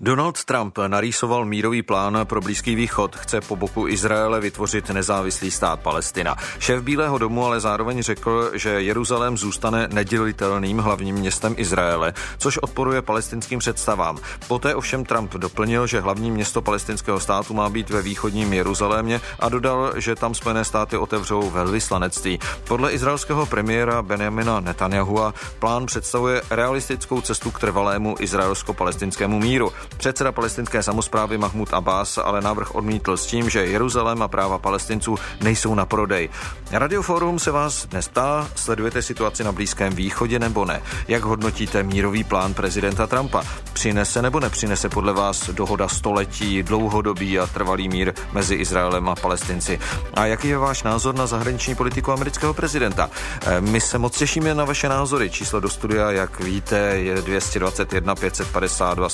Donald Trump narýsoval mírový plán pro Blízký východ. Chce po boku Izraele vytvořit nezávislý stát Palestina. Šéf Bílého domu ale zároveň řekl, že Jeruzalém zůstane nedělitelným hlavním městem Izraele, což odporuje palestinským představám. Poté ovšem Trump doplnil, že hlavní město palestinského státu má být ve východním Jeruzalémě a dodal, že tam Spojené státy otevřou velvyslanectví. Podle izraelského premiéra Benjamina Netanyahua plán představuje realistickou cestu k trvalému izraelsko-palestinskému míru. Předseda palestinské samozprávy Mahmud Abbas ale návrh odmítl s tím, že Jeruzalém a práva palestinců nejsou na prodej. Radioforum se vás dnes ptá, sledujete situaci na Blízkém východě nebo ne? Jak hodnotíte mírový plán prezidenta Trumpa? Přinese nebo nepřinese podle vás dohoda století, dlouhodobý a trvalý mír mezi Izraelem a Palestinci? A jaký je váš názor na zahraniční politiku amerického prezidenta? Eh, my se moc těšíme na vaše názory. Číslo do studia, jak víte, je 221 552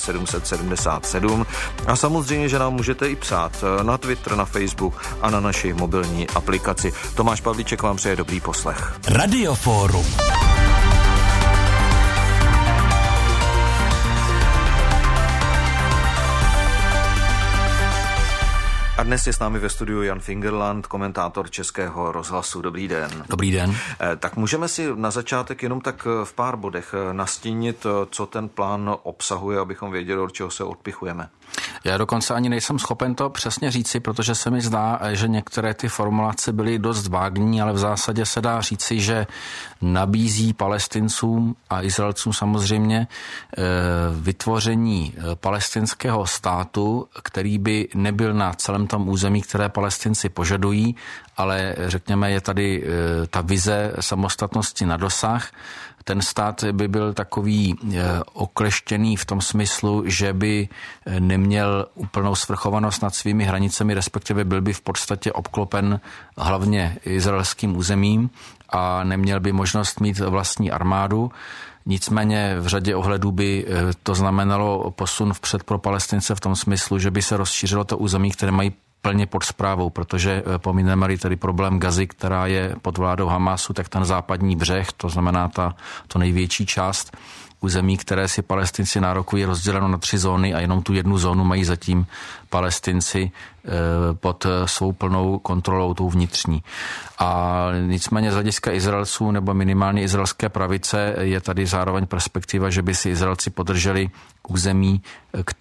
777 a samozřejmě, že nám můžete i psát eh, na Twitter, na Facebook a na naší mobilní aplikaci. Tomáš Pavlíček vám přeje dobrý poslech. Radioforum. A dnes je s námi ve studiu Jan Fingerland, komentátor Českého rozhlasu. Dobrý den. Dobrý den. Eh, tak můžeme si na začátek jenom tak eh, v pár bodech nastínit, co ten plán obsahuje, abychom věděli, od čeho se odpichujeme. Já dokonce ani nejsem schopen to přesně říci, protože se mi zdá, že některé ty formulace byly dost vágní, ale v zásadě se dá říci, že nabízí palestincům a Izraelcům samozřejmě eh, vytvoření eh, palestinského státu, který by nebyl na celém tom území, které palestinci požadují, ale řekněme, je tady eh, ta vize samostatnosti na dosah ten stát by byl takový eh, okleštěný v tom smyslu, že by eh, neměl úplnou svrchovanost nad svými hranicemi, respektive byl by v podstatě obklopen hlavně izraelským územím a neměl by možnost mít vlastní armádu. Nicméně v řadě ohledů by eh, to znamenalo posun vpřed pro Palestince v tom smyslu, že by se rozšířilo to území, které mají plně pod zprávou, protože eh, pomineme tady problém Gazy, která je pod vládou Hamasu, tak ten západní břeh, to znamená ta, to největší část území, které si palestinci nárokují, je rozděleno na tři zóny a jenom tu jednu zónu mají zatím palestinci eh, pod svou plnou kontrolou, tou vnitřní. A nicméně z hlediska Izraelců nebo minimálně izraelské pravice je tady zároveň perspektiva, že by si Izraelci podrželi území,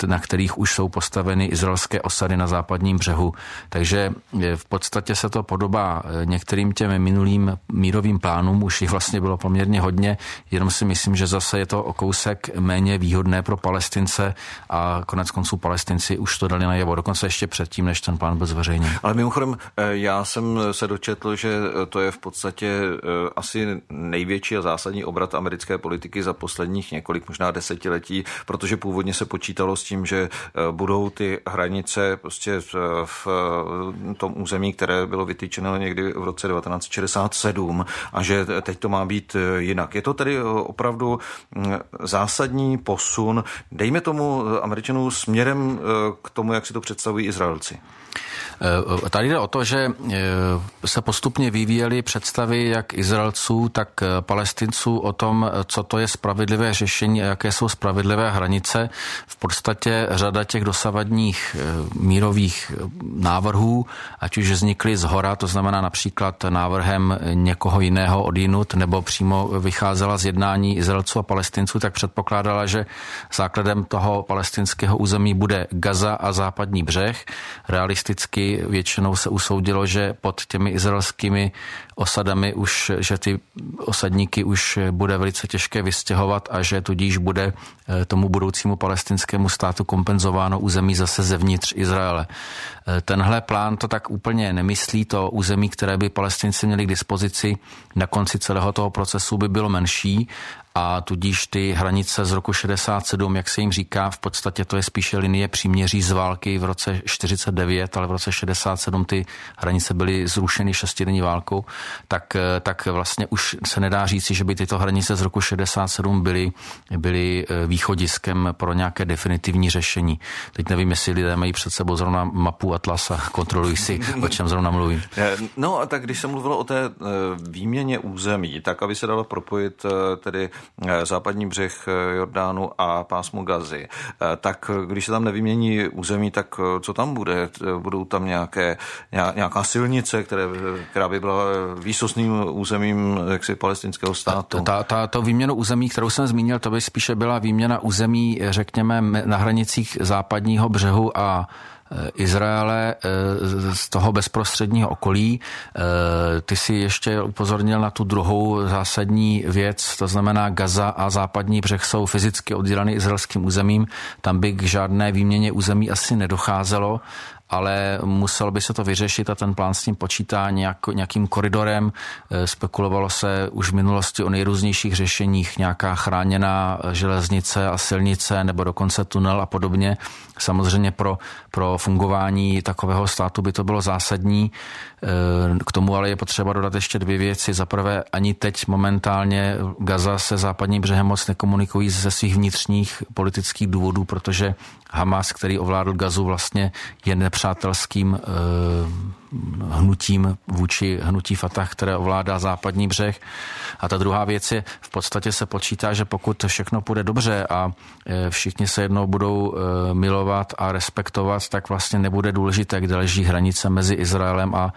na kterých už jsou postaveny izraelské osady na západním břehu. Takže eh, v podstatě se to podobá eh, některým těm minulým mírovým plánům, už jich vlastně bylo poměrně hodně, jenom si myslím, že zase je to o kousek méně výhodné pro Palestince a konec konců Palestinci už to dali najevo, dokonce ještě předtím, než ten plán byl zveřejněn. Ale mimochodem, eh, já jsem se dočetl, že to je v podstatě asi největší a zásadní obrat americké politiky za posledních několik, možná desetiletí, protože původně se počítalo s tím, že eh, budou ty hranice prostě v tom území, které bylo vytýčeno někdy v roce 1967 a že teď to má být eh, jinak. Je to tedy eh, opravdu mm, zásadní posun, dejme tomu Američanů směrem k tomu, jak si to představují Izraelci. Eh, tady jde o to, že eh, se postupně vyvíjely představy jak Izraelců, tak eh, Palestinců o tom, co to je spravedlivé řešení a jaké jsou spravedlivé hranice. V podstatě řada těch dosavadních mírových návrhů, ať už vznikly z hora, to znamená například návrhem někoho jiného odjinut, nebo přímo vycházela z jednání Izraelců a Palestinců, tak předpokládala, že základem toho palestinského území bude Gaza a západní břeh. Realisticky většinou se usoudilo, že pod těmi izraelskými osadami už, že ty osadníky už bude velice těžké vystěhovat a že tudíž bude eh, tomu budoucímu palestinskému státu kompenzováno území zase zevnitř Izraele. Eh, tenhle plán to tak úplně nemyslí. To území, které by palestinci měli k dispozici na konci celého toho procesu by bylo menší a tudíž ty hranice z roku 67, jak se jim říká, v podstatě to je spíše linie příměří z války v roce 49, ale v roce 67 ty hranice byly zrušeny šestidenní válkou, tak, eh, tak vlastně už se nedá říci, že by tyto hranice z roku 67 byly, byly eh, východiskem pro nějaké definitivní řešení. Teď nevím, jestli lidé mají před sebou zrovna mapu Atlas a kontrolují si, o čem zrovna mluvím. Eh, no a tak když se mluvilo o té výměně území, tak aby se dalo propojit tedy západní břeh Jordánu a pásmu Gazy. Tak když se tam nevymění území, tak co tam bude? Budou tam nějaké, nějaká silnice, které, která by byla výsostným územím jaksi palestinského státu? Ta, ta, to výměnu území, kterou jsem zmínil, to by spíše byla výměna území, řekněme, na hranicích západního břehu a Izraele e, z toho bezprostředního okolí. E, ty si ještě upozornil na tu druhou zásadní věc, to znamená Gaza a západní břeh jsou fyzicky odděleny izraelským územím. Tam by k žádné výměně území asi nedocházelo ale muselo by se to vyřešit a ten plán s tím počítá nějak, nějakým koridorem. Eh, spekulovalo se už v minulosti o nejrůznějších řešeních, nějaká chráněná železnice a silnice nebo dokonce tunel a podobně. Samozřejmě pro, pro fungování takového státu by to bylo zásadní. Eh, k tomu ale je potřeba dodat ještě dvě věci. Za prvé, ani teď momentálně Gaza se západním břehem moc nekomunikují ze svých vnitřních politických důvodů, protože Hamas, který ovládl Gazu, vlastně je nepřátelským eh, hnutím vůči hnutí Fatah, které ovládá západní břeh. A ta druhá věc je, v podstatě se počítá, že pokud všechno půjde dobře a e, všichni se jednou budou e, milovat a respektovat, tak vlastně nebude důležité, kde leží hranice mezi Izraelem a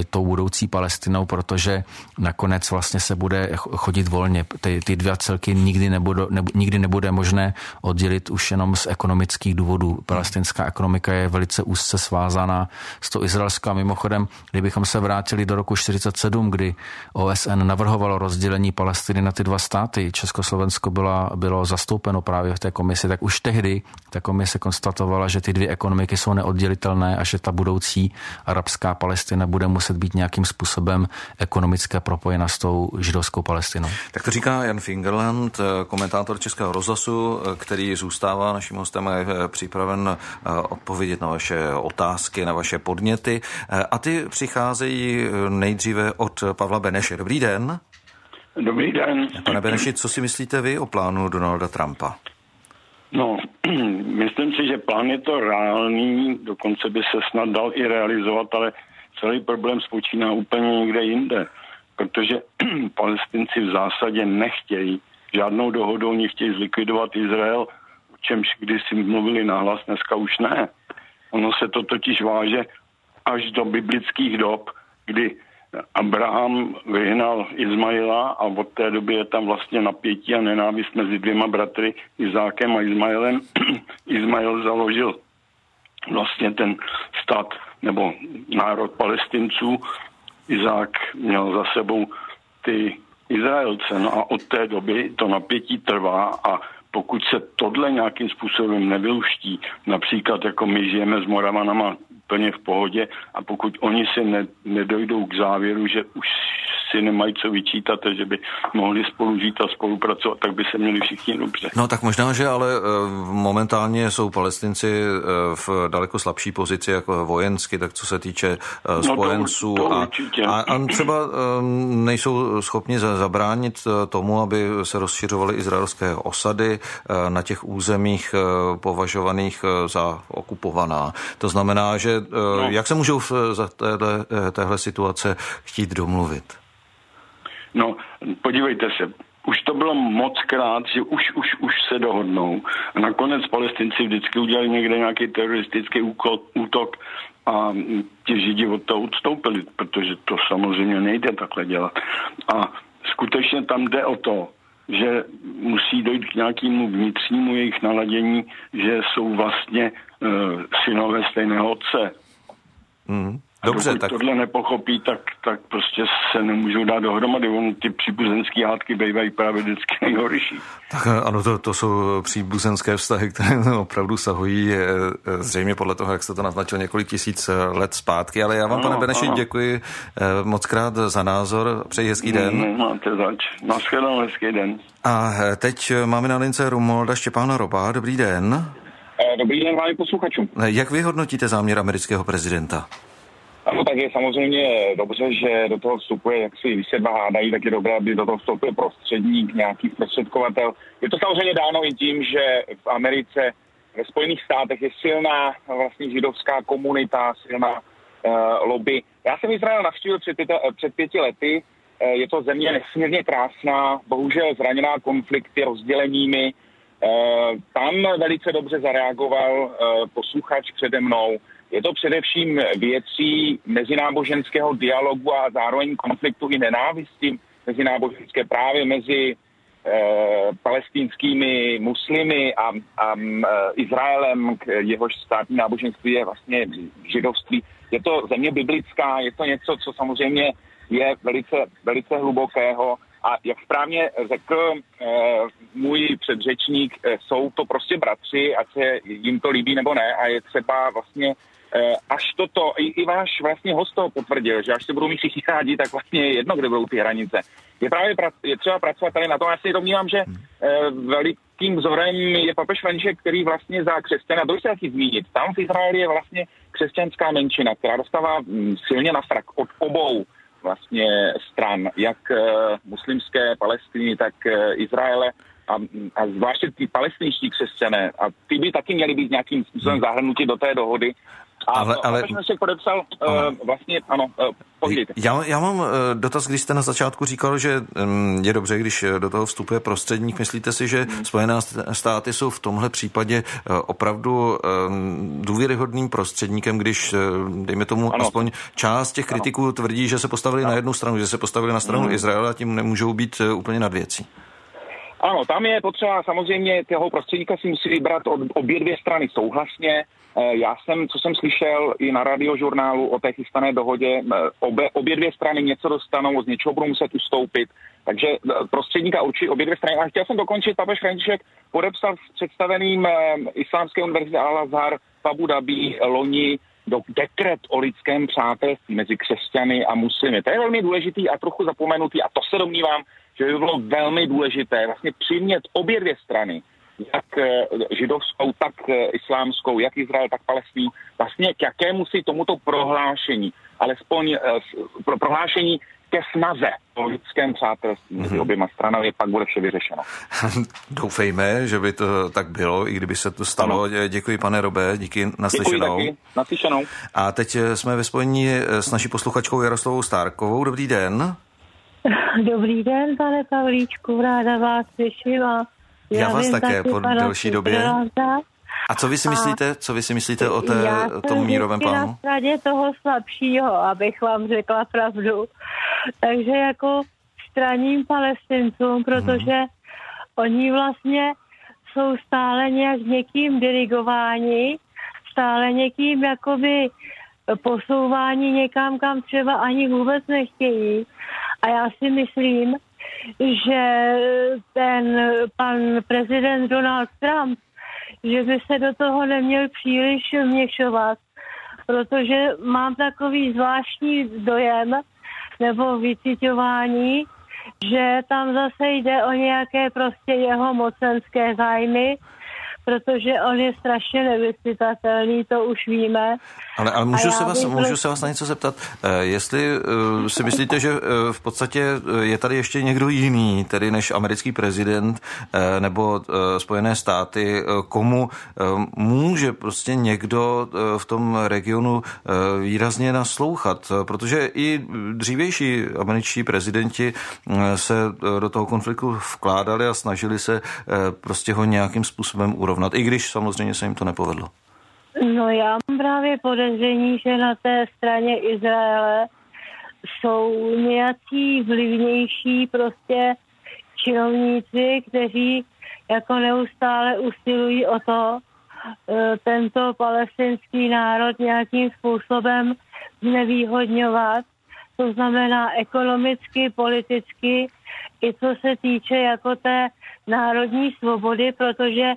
e, tou budoucí Palestinou, protože nakonec vlastně se bude chodit volně. Ty, ty dvě celky nikdy nebude, ne, nikdy nebude možné oddělit už jenom z ekonomických důvodů. Palestinská ekonomika je velice úzce svázaná s tou izraelskou Česko. A mimochodem, kdybychom se vrátili do roku 47, kdy OSN navrhovalo rozdělení Palestiny na ty dva státy, Československo byla, bylo zastoupeno právě v té komisi, tak už tehdy ta komise konstatovala, že ty dvě ekonomiky jsou neoddělitelné a že ta budoucí arabská Palestina bude muset být nějakým způsobem ekonomicky propojena s tou židovskou Palestinou. Tak to říká Jan Fingerland, komentátor Českého rozhlasu, který zůstává naším hostem a je připraven odpovědět na vaše otázky, na vaše podněty. Eh, a ty přicházejí eh, nejdříve od Pavla Beneše. Dobrý den. Dobrý den. Pane Beneši, co si myslíte vy o plánu Donalda Trumpa? No, myslím si, že plán je to reálný, dokonce by se snad dal i realizovat, ale celý problém spočíná úplně někde jinde, protože palestinci v zásadě nechtějí žádnou dohodou, nechtějí zlikvidovat Izrael, o čemž když si mluvili nahlas, dneska už ne. Ono se to totiž váže až do biblických dob, kdy Abraham vyhnal Izmaila a od té doby je tam vlastně napětí a nenávist mezi dvěma bratry, Izákem a Izmaelem. Izmael založil vlastně ten stát nebo národ palestinců. Izák měl za sebou ty Izraelce. No a od té doby to napětí trvá a pokud se tohle nějakým způsobem nevyluští, například jako my žijeme s Moravanama úplně v pohodě a pokud oni si ne, nedojdou k závěru, že už si nemají co vyčítat že by mohli spolu žít a spolupracovat, tak by se měli všichni dobře. No tak možná, že ale eh, momentálně jsou palestinci eh, v daleko slabší pozici jako vojensky, tak co se týče eh, spojenců no to, to a, a, a třeba nejsou schopni zabránit tomu, aby se rozšiřovaly izraelské osady na těch územích považovaných za okupovaná. To znamená, že no. jak se můžou za téhle, téhle situace chtít domluvit? No, podívejte se, už to bylo moc krát, že už, už, už se dohodnou. A nakonec palestinci vždycky udělali někde nějaký teroristický úkol, útok a ti židi od toho odstoupili, protože to samozřejmě nejde takhle dělat. A skutečně tam jde o to, že musí dojít k nějakému vnitřnímu jejich naladění, že jsou vlastně uh, synové stejného otce. Mm. Dobře, dokud tak... tohle nepochopí, tak, tak prostě se nemůžou dát dohromady. On ty příbuzenské hádky bývají právě vždycky nejhorší. Tak ano, to, to jsou příbuzenské vztahy, které opravdu sahují e, zřejmě podle toho, jak jste to naznačil několik tisíc let zpátky. Ale já vám, ano, pane Beneši, ano. děkuji moc krát za názor. Přeji hezký den. Máte zač. Naschledanou, hezký den. A teď máme na lince Rumolda Štěpána Roba. Dobrý den. Dobrý den, vámi posluchačům. Jak vy hodnotíte záměr amerického prezidenta? Ano, tak je samozřejmě dobře, že do toho vstupuje, jak si když se hádají, tak je dobré, aby do toho vstupuje prostředník, nějaký prostředkovatel. Je to samozřejmě dáno i tím, že v Americe, ve Spojených státech je silná vlastně židovská komunita, silná uh, lobby. Já jsem Izrael navštívil před, pěta, před pěti lety je to země nesmírně krásná, bohužel zraněná konflikty, rozděleními. Tam velice dobře zareagoval posluchač přede mnou. Je to především věcí mezináboženského dialogu a zároveň konfliktu i nenávisti mezináboženské právě mezi Eh, palestinskými muslimy a, a eh, Izraelem, k jehož státní náboženství je vlastně židovství. Je to země biblická, je to něco, co samozřejmě je velice, velice hlubokého a jak správně řekl e, můj předřečník, e, jsou to prostě bratři, ať se jim to líbí nebo ne a je třeba vlastně až toto, i, i váš vlastně host to potvrdil, že až se budou mít všichni rádi, tak vlastně je jedno, kde budou ty hranice je právě je třeba pracovat tady na tom. Já si domnívám, že hmm. eh, velikým vzorem je papež František, který vlastně za křesťana, dost se taky zmínit, tam v Izraeli je vlastně křesťanská menšina, která dostává hm, silně na frak od obou vlastně stran, jak uh, muslimské Palestiny, tak uh, Izraele a, a zvláště ty palestinští křesťané. A ty by taky měli být nějakým způsobem zahrnuti do té dohody. A ale, ale... se podepsal, uh, vlastně, ano, uh, Já, já mám uh, dotaz, když jste na začátku říkal, že um, je dobře, když do toho vstupuje prostředník. Myslíte si, že hmm. Spojené státy jsou v tomhle případě uh, opravdu um, důvěryhodným prostředníkem, když, uh, dejme tomu, ano. aspoň část těch kritiků ano. tvrdí, že se postavili ano. na jednu stranu, že se postavili na stranu hmm. Izraela a tím nemůžou být uh, úplně nad věcí? Ano, tam je potřeba samozřejmě toho prostředníka si musí vybrat od obě dvě strany souhlasně. Eh, já jsem, co jsem slyšel i na radiožurnálu o té chystané dohodě, eh, obě, obě dvě strany něco dostanou, z něčeho budou muset ustoupit. Takže eh, prostředníka určitě obě dvě strany. A chtěl jsem dokončit, papež František podepsal s představeným Islámské univerzity Al-Azhar v Abu Dhabi loni do dekret o lidském přátelství mezi křesťany a muslimy. To je velmi důležitý a trochu zapomenutý a to se domnívám, že by bylo velmi důležité vlastně přimět obě dvě strany, jak eh, židovskou, tak eh, islámskou, jak Izrael, tak Palestínu, vlastně k jakému si tomuto prohlášení, alespoň eh, pro prohlášení ke snaze o lidském přátelství mezi mm-hmm. oběma stranami, pak bude vše vyřešeno. Doufejme, že by to tak bylo, i kdyby se to stalo. Ano. Děkuji, pane Robe, díky naslyšenou. Děkuji taky, naslyšenou. A teď jsme ve spojení s naší posluchačkou Jaroslavou Stárkovou. Dobrý den. Dobrý den, pane Pavlíčku, ráda vás slyším a já, já vás také po delší době. A co vy si myslíte, co vy si myslíte o, té, o tom mírovém plánu? na straně toho slabšího, abych vám řekla pravdu. Takže jako straním palestincům, protože hmm. oni vlastně jsou stále nějak někým dirigováni, stále někým jakoby posouvání někam, kam třeba ani vůbec nechtějí. A já si myslím, že ten pan prezident Donald Trump, že by se do toho neměl příliš vměšovat, protože mám takový zvláštní dojem nebo vycitování, že tam zase jde o nějaké prostě jeho mocenské zájmy, protože on je strašně nevyspytatelný, to už víme. Ale, ale můžu, se vás, můžu se vás na něco zeptat, uh, jestli uh, si myslíte, že uh, v podstatě je tady ještě někdo jiný, tedy než americký prezident uh, nebo Spojené státy, komu může prostě někdo v tom regionu výrazně naslouchat, protože i dřívější američtí prezidenti se do toho konfliktu vkládali a snažili se prostě ho nějakým způsobem urovnat vyrovnat, i když samozřejmě se jim to nepovedlo. No já mám právě podezření, že na té straně Izraele jsou nějací vlivnější prostě činovníci, kteří jako neustále usilují o to, e, tento palestinský národ nějakým způsobem znevýhodňovat. To znamená ekonomicky, politicky, i co se týče jako té národní svobody, protože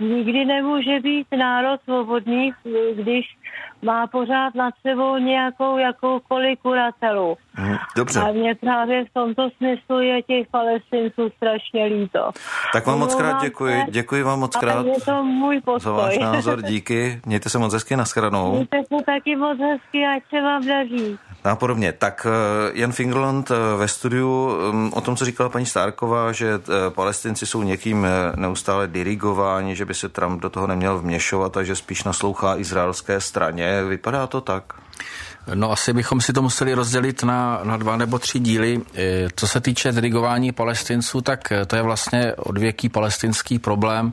nikdy nemůže být národ svobodný, když má pořád nad sebou nějakou jakoukoliv kuratelu. Mhm, dobře. A mě právě v tomto smyslu je těch palestinců strašně líto. Tak vám moc krát děkuji. Se, děkuji vám moc krát. je to můj postoj. Za váš názor, díky. Mějte se moc hezky, nashledanou. Mějte se taky moc hezky, ať se vám daří. A podobně. Tak eh, Jan Fingerland eh, ve studiu mm, o tom, co říkala paní Stárková, že eh, palestinci jsou někým neustále dirigováni, že by se Trump do toho neměl vměšovat a že spíš naslouchá izraelské straně. Vypadá to tak? No asi bychom si to museli rozdělit na, na dva nebo tři díly. E, co se týče dirigování palestinců, tak to je vlastně odvěký palestinský problém.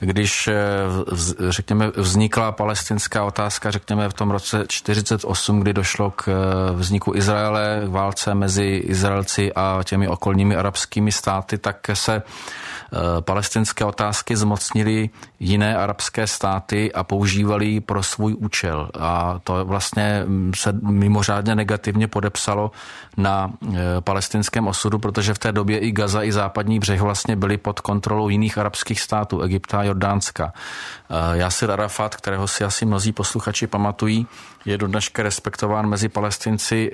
Když, e, řekněme, vznikla palestinská otázka, řekněme, v tom roce 48, kdy došlo k e, vzniku Izraele, k válce mezi Izraelci a těmi okolními arabskými státy, tak se palestinské otázky zmocnili jiné arabské státy a používali ji pro svůj účel. A to vlastně mm, se mimořádně negativně podepsalo na eh, palestinském osudu, protože v té době i Gaza, i západní břeh vlastně byly pod kontrolou jiných arabských států, Egypta a Jordánska. Eh, Jasir Arafat, kterého si asi mnozí posluchači pamatují, je do dneška respektován mezi palestinci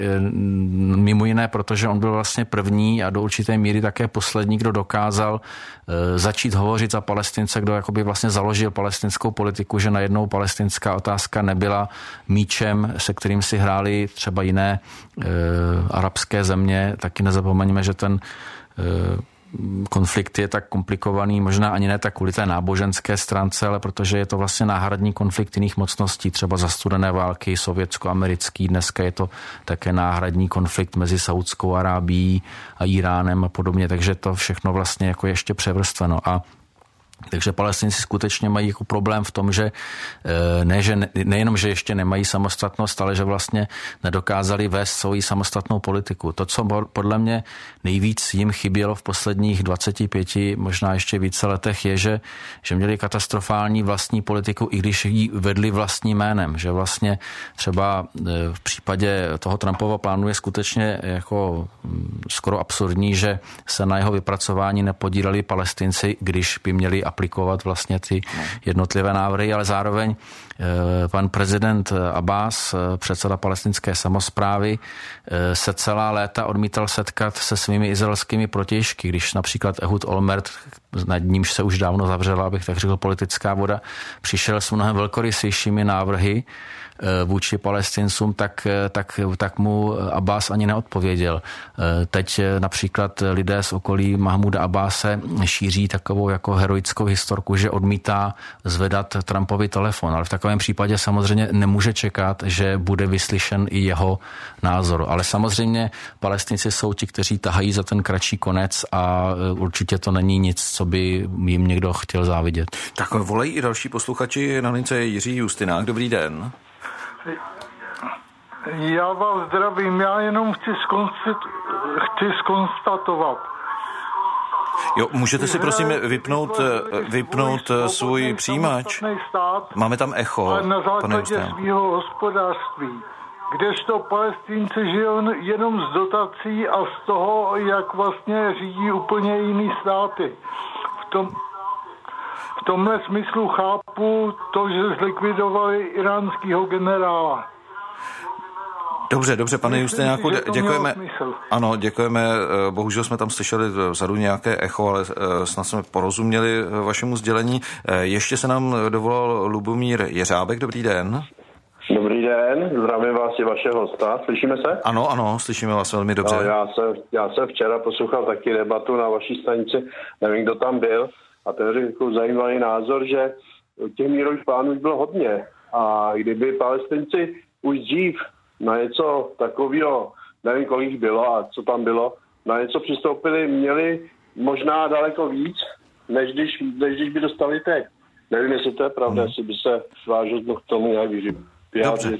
mimo jiné, protože on byl vlastně první a do určité míry také poslední, kdo dokázal Eh, začít hovořit za palestince, kdo jakoby vlastně založil palestinskou politiku, že najednou palestinská otázka nebyla míčem, se kterým si hráli třeba jiné e, arabské země. Taky nezapomeňme, že ten e, konflikt je tak komplikovaný, možná ani ne tak kvůli té náboženské stránce, ale protože je to vlastně náhradní konflikt jiných mocností, třeba za studené války sovětsko-americký, dneska je to také náhradní konflikt mezi Saudskou Arábií a Iránem a podobně, takže to všechno vlastně jako ještě převrstveno. A takže palestinci skutečně mají jako problém v tom, že eh, ne, že nejenom, že ještě nemají samostatnost, ale že vlastně nedokázali vést svoji samostatnou politiku. To, co podle mě nejvíc jim chybělo v posledních 25, možná ještě více letech, je, že, že měli katastrofální vlastní politiku, i když ji vedli vlastním jménem. Že vlastně třeba eh, v případě toho Trumpova plánu je skutečně jako mm, skoro absurdní, že se na jeho vypracování nepodíleli palestinci, když by měli aplikovat vlastně ty jednotlivé návrhy, ale zároveň pan prezident Abbas, eh, předseda palestinské samozprávy, eh, se celá léta odmítal setkat se svými izraelskými protěžky, když například Ehud Olmert, nad nímž se už dávno zavřela, abych tak řekl, politická voda, přišel s mnohem velkorysejšími návrhy, Eh, vůči palestincům, tak, eh, tak, tak mu Abbas ani neodpověděl. Eh, teď například lidé z okolí Mahmuda Abbase šíří takovou jako heroickou historku, že odmítá zvedat Trumpovi telefon, ale v takovém případě samozřejmě nemůže čekat, že bude vyslyšen i jeho názor. Ale samozřejmě palestinci jsou ti, kteří tahají za ten kratší konec a určitě to není nic, co by jim někdo chtěl závidět. Tak volají i další posluchači na lince Jiří Justinák. Dobrý den. Já vás zdravím, já jenom chci, chci skonstatovat. Jo, můžete si prosím vypnout, vypnout svůj přijímač? Máme tam echo, na základě svého hospodářství. Kdežto palestinci žijou jenom z dotací a z toho, jak vlastně řídí úplně jiný státy. V, tom, v tomhle smyslu chápu to, že zlikvidovali iránského generála. Dobře, dobře, pane Justináku, děkujeme. Ano, děkujeme. Eh, bohužel jsme tam slyšeli vzadu nějaké echo, ale eh, snad jsme porozuměli eh, vašemu sdělení. Ještě se nám dovolal Lubomír Jeřábek. Dobrý den. Dobrý den, zdravím vás i vaše hosta. Slyšíme se? Ano, ano, slyšíme vás velmi dobře. No, já, jsem, já jsem včera poslouchal taky debatu na vaší stanici, nevím, kdo tam byl, a ten řekl zajímavý názor, že těch mírových plánů už bylo hodně. A kdyby palestinci už dřív na něco takového, nevím, kolik bylo a co tam bylo, na něco přistoupili, měli možná daleko víc, než když, než když by dostali teď. Nevím, jestli to je pravda, hmm. jestli by se svážil k tomu nějak vyživit. Dobře.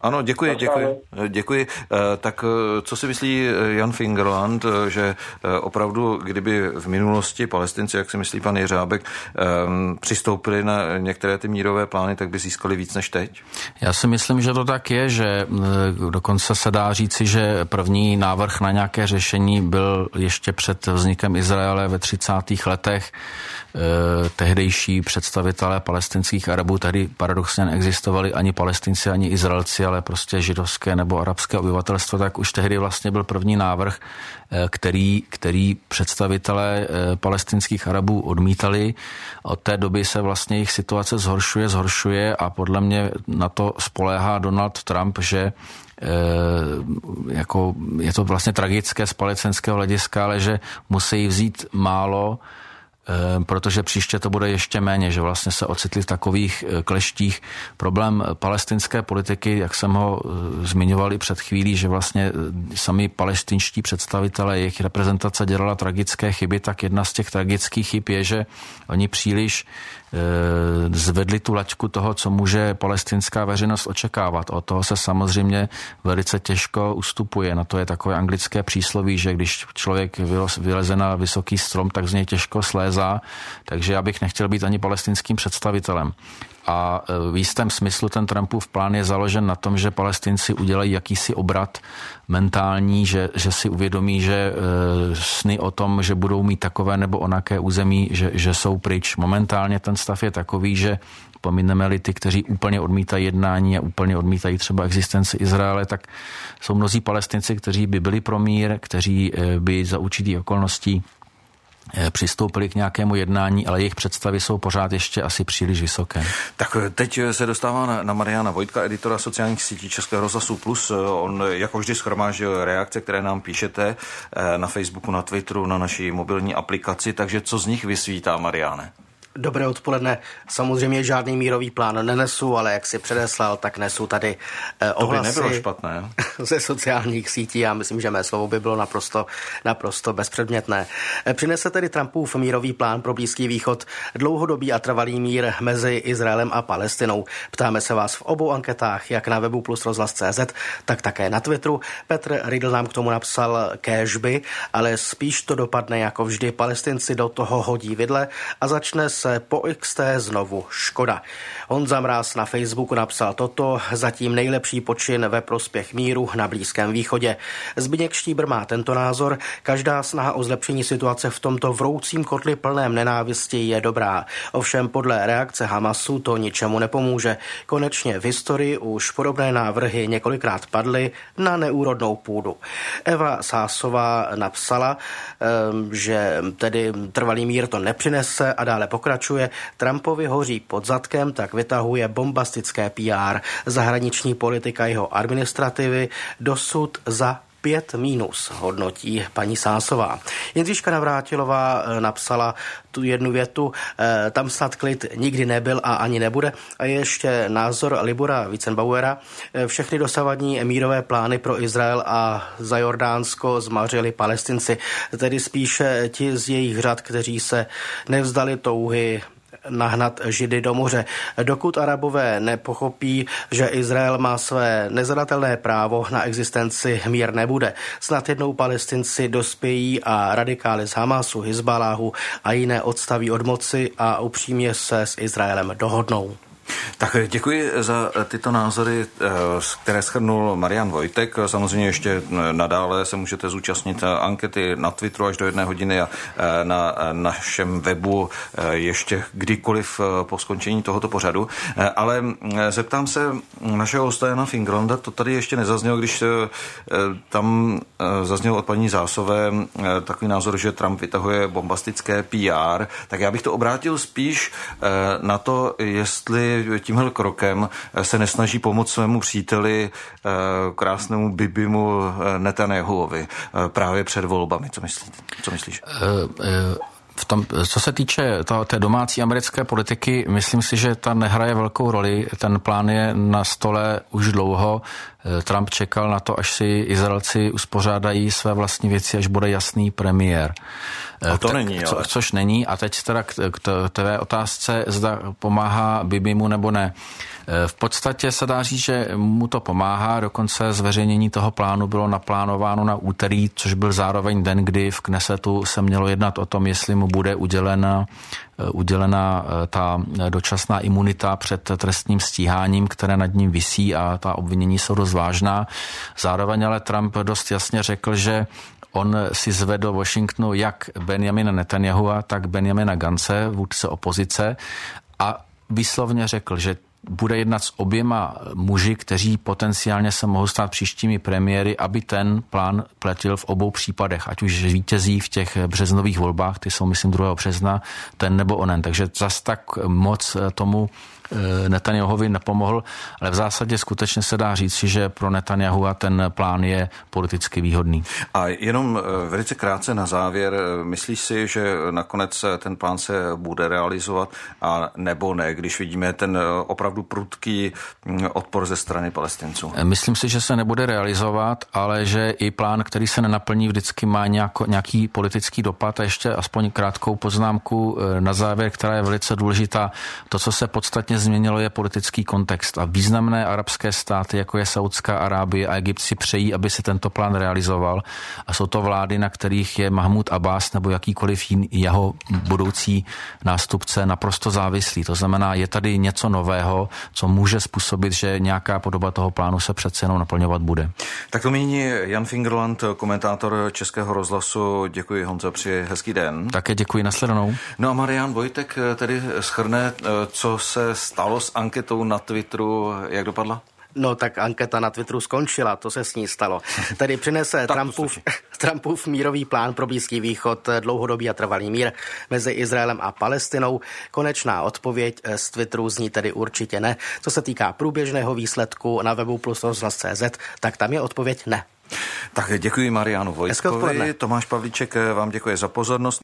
Ano, děkuji, děkuji. Děkuji. Eh, tak eh, co si myslí eh, Jan Fingerland, že opravdu, kdyby v minulosti palestinci, jak si myslí pan Jeřábek, přistoupili na některé ty mírové plány, tak by získali víc než teď? Já si myslím, že to tak je, že dokonce se dá říci, že první návrh na nějaké řešení byl ještě před vznikem Izraele ve 30. letech. Tehdejší představitelé palestinských Arabů tady paradoxně neexistovali ani palestinci, ani Izraelci, ale prostě židovské nebo arabské obyvatelstvo, tak už tehdy vlastně byl první návrh, eh, který, který představitelé eh, palestinských Arabů odmítali. Od té doby se vlastně jejich situace zhoršuje, zhoršuje a podle mě na to spoléhá Donald Trump, že eh, jako je to vlastně tragické z palestinského hlediska, ale že musí vzít málo protože příště to bude ještě méně, že vlastně se ocitli v takových kleštích. Problém palestinské politiky, jak jsem ho zmiňoval i před chvílí, že vlastně sami palestinští představitelé, jejich reprezentace dělala tragické chyby, tak jedna z těch tragických chyb je, že oni příliš Eh, zvedli tu laťku toho, co může palestinská veřejnost očekávat. O toho se samozřejmě velice těžko ustupuje. Na to je takové anglické přísloví, že když člověk vyleze na vysoký strom, tak z něj těžko slézá. Takže já bych nechtěl být ani palestinským představitelem. A e, v jistém smyslu ten Trumpův plán je založen na tom, že palestinci udělají jakýsi obrat mentální, že, že si uvědomí, že e, sny o tom, že budou mít takové nebo onaké území, že, že jsou pryč. Momentálně ten stav je takový, že pomineme-li ty, kteří úplně odmítají jednání a úplně odmítají třeba existenci Izraele, tak jsou mnozí palestinci, kteří by byli pro mír, kteří e, by za určitý okolností přistoupili k nějakému jednání, ale jejich představy jsou pořád ještě asi příliš vysoké. Tak eh, teď eh, se dostává na, na Mariana Vojtka, editora sociálních sítí Českého rozhlasu Plus. On jako vždy schromáždil reakce, které nám píšete na Facebooku, na Twitteru, na naší mobilní aplikaci, takže co z nich vysvítá, Mariane? Dobré odpoledne. Samozřejmě žádný mírový plán nenesu, ale jak si předeslal, tak nesu tady eh, ohlasy to by nebylo špatné. ze sociálních sítí. Já myslím, že mé slovo by bylo naprosto, naprosto bezpředmětné. Eh, přinese tedy Trumpův mírový plán pro Blízký východ dlouhodobý a trvalý mír mezi Izraelem a Palestinou. Ptáme se vás v obou anketách, jak na webu plus rozhlas.cz, tak také na Twitteru. Petr Riedl nám k tomu napsal kéžby, ale spíš to dopadne jako vždy. Palestinci do toho hodí vidle a začne se po XT znovu škoda. Honza Mráz na Facebooku napsal toto, zatím nejlepší počin ve prospěch míru na Blízkém východě. Zbigněk Štíbr má tento názor, každá snaha o zlepšení situace v tomto vroucím kotli plném nenávisti je dobrá. Ovšem podle reakce Hamasu to ničemu nepomůže. Konečně v historii už podobné návrhy několikrát padly na neúrodnou půdu. Eva Sásová napsala, ehm, že tedy trvalý mír to nepřinese a dále pokračuje pokračuje, Trumpovi hoří pod zadkem, tak vytahuje bombastické PR. Zahraniční politika jeho administrativy dosud za 5 minus hodnotí paní Sásová. Jindřiška Navrátilová eh, napsala tu jednu větu, eh, tam snad klid nikdy nebyl a ani nebude. A je ještě názor Libora Witzenbauera. Eh, všechny dosavadní mírové plány pro Izrael a za Jordánsko zmařili palestinci, tedy spíše ti z jejich řad, kteří se nevzdali touhy nahnat Židy do moře. Dokud Arabové nepochopí, že Izrael má své nezadatelné právo na existenci, mír nebude. Snad jednou palestinci dospějí a radikály z Hamasu, Hizbaláhu a jiné odstaví od moci a upřímně se s Izraelem dohodnou. Tak děkuji za tyto názory, eh, které schrnul Marian Vojtek. Samozřejmě ještě nadále se můžete zúčastnit ankety na Twitteru až do jedné hodiny a eh, na našem webu eh, ještě kdykoliv po skončení tohoto pořadu. Ale zeptám se našeho hosta Jana Fingranda, to tady ještě nezaznělo, když tam zazněl od paní Zásové takový názor, že Trump vytahuje bombastické PR, tak já bych to obrátil spíš na to, jestli tímhle krokem se nesnaží pomoct svému příteli, eh, krásnému Bibimu eh, Netanyahuovi eh, právě před volbami. Co, myslíte? Co myslíš? v tom, co se týče to, té domácí americké politiky, myslím si, že ta nehraje velkou roli. Ten plán je na stole už dlouho. Trump čekal na to, až si Izraelci uspořádají své vlastní věci, až bude jasný premiér. A to není, ale. Co, což není. A teď teda k, k té otázce, zda pomáhá Bibimu nebo ne. E, v podstatě se dá říct, že mu to pomáhá, dokonce zveřejnění toho plánu bylo naplánováno na úterý, což byl zároveň den, kdy v Knesetu se mělo jednat o tom, jestli mu bude udělena, udělena ta dočasná imunita před trestním stíháním, které nad ním visí a ta obvinění jsou dost vážná. Zároveň ale Trump dost jasně řekl, že On si zvedl Washingtonu jak Benjamina Netanyahu, tak Benjamina Gance, vůdce opozice, a výslovně řekl, že bude jednat s oběma muži, kteří potenciálně se mohou stát příštími premiéry, aby ten plán platil v obou případech, ať už vítězí v těch březnových volbách, ty jsou myslím 2. března, ten nebo onen. Takže zas tak moc tomu Netanyahovi nepomohl, ale v zásadě skutečně se dá říct, že pro Netanyahu a ten plán je politicky výhodný. A jenom velice krátce na závěr, myslíš si, že nakonec ten plán se bude realizovat a nebo ne, když vidíme ten opravdu prudký mm, odpor ze strany palestinců? Myslím si, že se nebude realizovat, ale že i plán, který se nenaplní, vždycky má nějako, nějaký politický dopad. A ještě aspoň krátkou poznámku eh, na závěr, která je velice důležitá. To, co se podstatně změnilo, je politický kontext. A významné arabské státy, jako je Saudská Arábie a Egypt, si přejí, aby se tento plán realizoval. A jsou to vlády, na kterých je Mahmud Abbas nebo jakýkoliv jiný, jeho budoucí nástupce naprosto závislý. To znamená, je tady něco nového, co může způsobit, že nějaká podoba toho plánu se přece jenom naplňovat bude. Tak to míní Jan Fingerland, komentátor Českého rozhlasu. Děkuji Honzo, při hezký den. Také děkuji, nasledanou. No a Marian Vojtek tedy schrne, co se stalo s anketou na Twitteru, jak dopadla? No tak anketa na Twitteru skončila, to se s ní stalo. Tedy přinese Trumpův, Trumpův mírový plán pro Blízký východ, dlouhodobý a trvalý mír mezi Izraelem a Palestinou. Konečná odpověď z Twitteru zní tedy určitě ne. Co se týká průběžného výsledku na webu plus CZ, tak tam je odpověď ne. Tak děkuji Marianu Vojtkovi. Tomáš Pavlíček vám děkuje za pozornost.